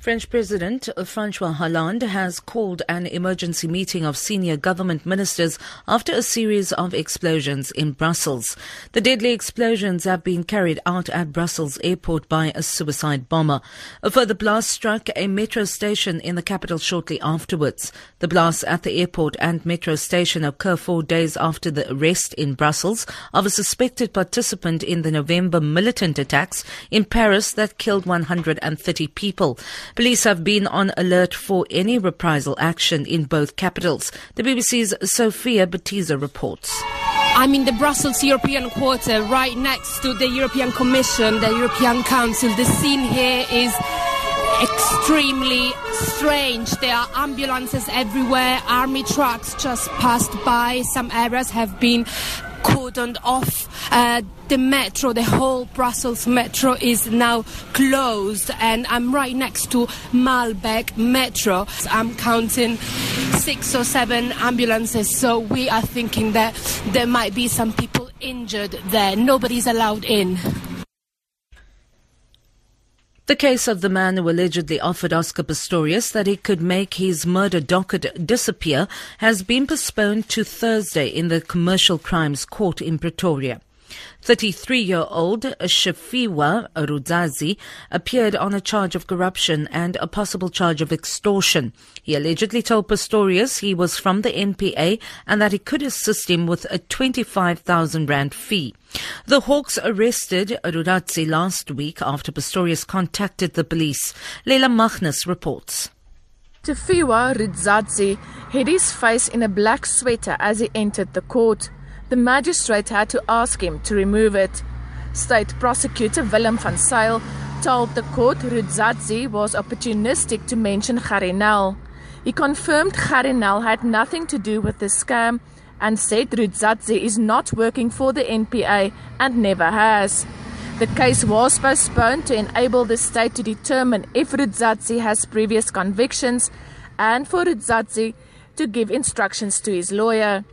French President Francois Hollande has called an emergency meeting of senior government ministers after a series of explosions in Brussels. The deadly explosions have been carried out at Brussels airport by a suicide bomber. A further blast struck a metro station in the capital shortly afterwards. The blasts at the airport and metro station occur four days after the arrest in Brussels of a suspected participant in the November militant attacks in Paris that killed 130 people. Police have been on alert for any reprisal action in both capitals. The BBC's Sofia Bettiza reports. I'm in the Brussels European Quarter, right next to the European Commission, the European Council. The scene here is extremely strange. There are ambulances everywhere, army trucks just passed by. Some areas have been cordoned off. Uh, the metro, the whole Brussels metro is now closed, and I'm right next to Maelbeek Metro. I'm counting six or seven ambulances, so we are thinking that there might be some people injured there. Nobody's allowed in. The case of the man who allegedly offered Oscar Pistorius that he could make his murder docket disappear has been postponed to Thursday in the Commercial Crimes Court in Pretoria. 33-year-old Shafiwa Rudzazi appeared on a charge of corruption and a possible charge of extortion. He allegedly told Pistorius he was from the NPA and that he could assist him with a 25,000 rand fee. The Hawks arrested Rudzazi last week after Pistorius contacted the police. Leila Magnus reports. Tafiwa Rudzazi hid his face in a black sweater as he entered the court. The magistrate had to ask him to remove it. State prosecutor Willem van Zyl told the court Rudzazi was opportunistic to mention Gerrie Nel. He confirmed Gerrie Nel had nothing to do with the scam and said Rudzazi is not working for the NPA and never has. The case was postponed to enable the state to determine if Rudzazi has previous convictions and for Rudzazi to give instructions to his lawyer.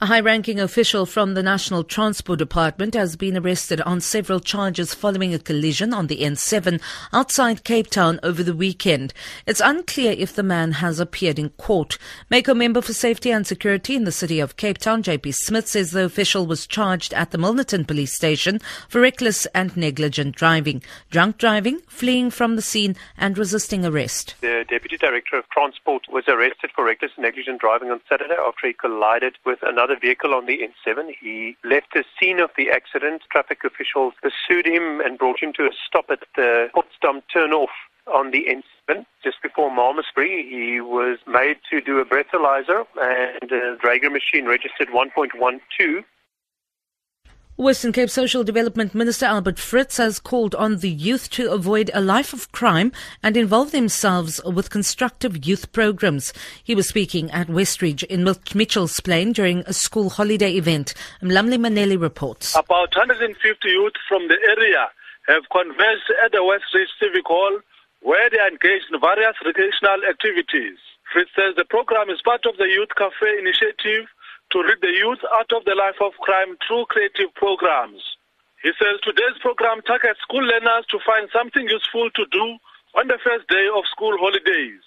A high ranking official from the National Transport Department has been arrested on several charges following a collision on the N7 outside Cape Town over the weekend. It's unclear if the man has appeared in court. Mayco member for safety and security in the city of Cape Town, JP Smith, says the official was charged at the Milnerton police station for reckless and negligent driving, drunk driving, fleeing from the scene, and resisting arrest. The deputy director of transport was arrested for reckless and negligent driving on Saturday after he collided with another another vehicle on the N7. He left the scene of the accident. Traffic officials pursued him and brought him to a stop at the Potsdam turnoff on the N7 just before Malmesbury. He was made to do a breathalyzer and a Draeger machine registered 1.12 Western Cape Social Development Minister Albert Fritz has called on the youth to avoid a life of crime and involve themselves with constructive youth programs. He was speaking at Westridge in Mitchell's Plain during a school holiday event. Mlamli Maneli reports. About 150 youth from the area have converged at the Westridge Civic Hall where they are engaged in various recreational activities. Fritz says the program is part of the Youth Cafe initiative to rid the youth out of the life of crime through creative programs. He says today's program targets school learners to find something useful to do on the first day of school holidays.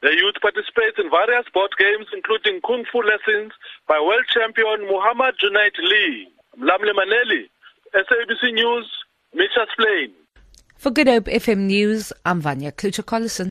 The youth participates in various board games, including Kung Fu lessons by world champion Muhammad Junaid Lee. Lamle Maneli, SABC News, Mitchell's Plain. For Good Hope FM News, I'm Vanya Kluter-Collison.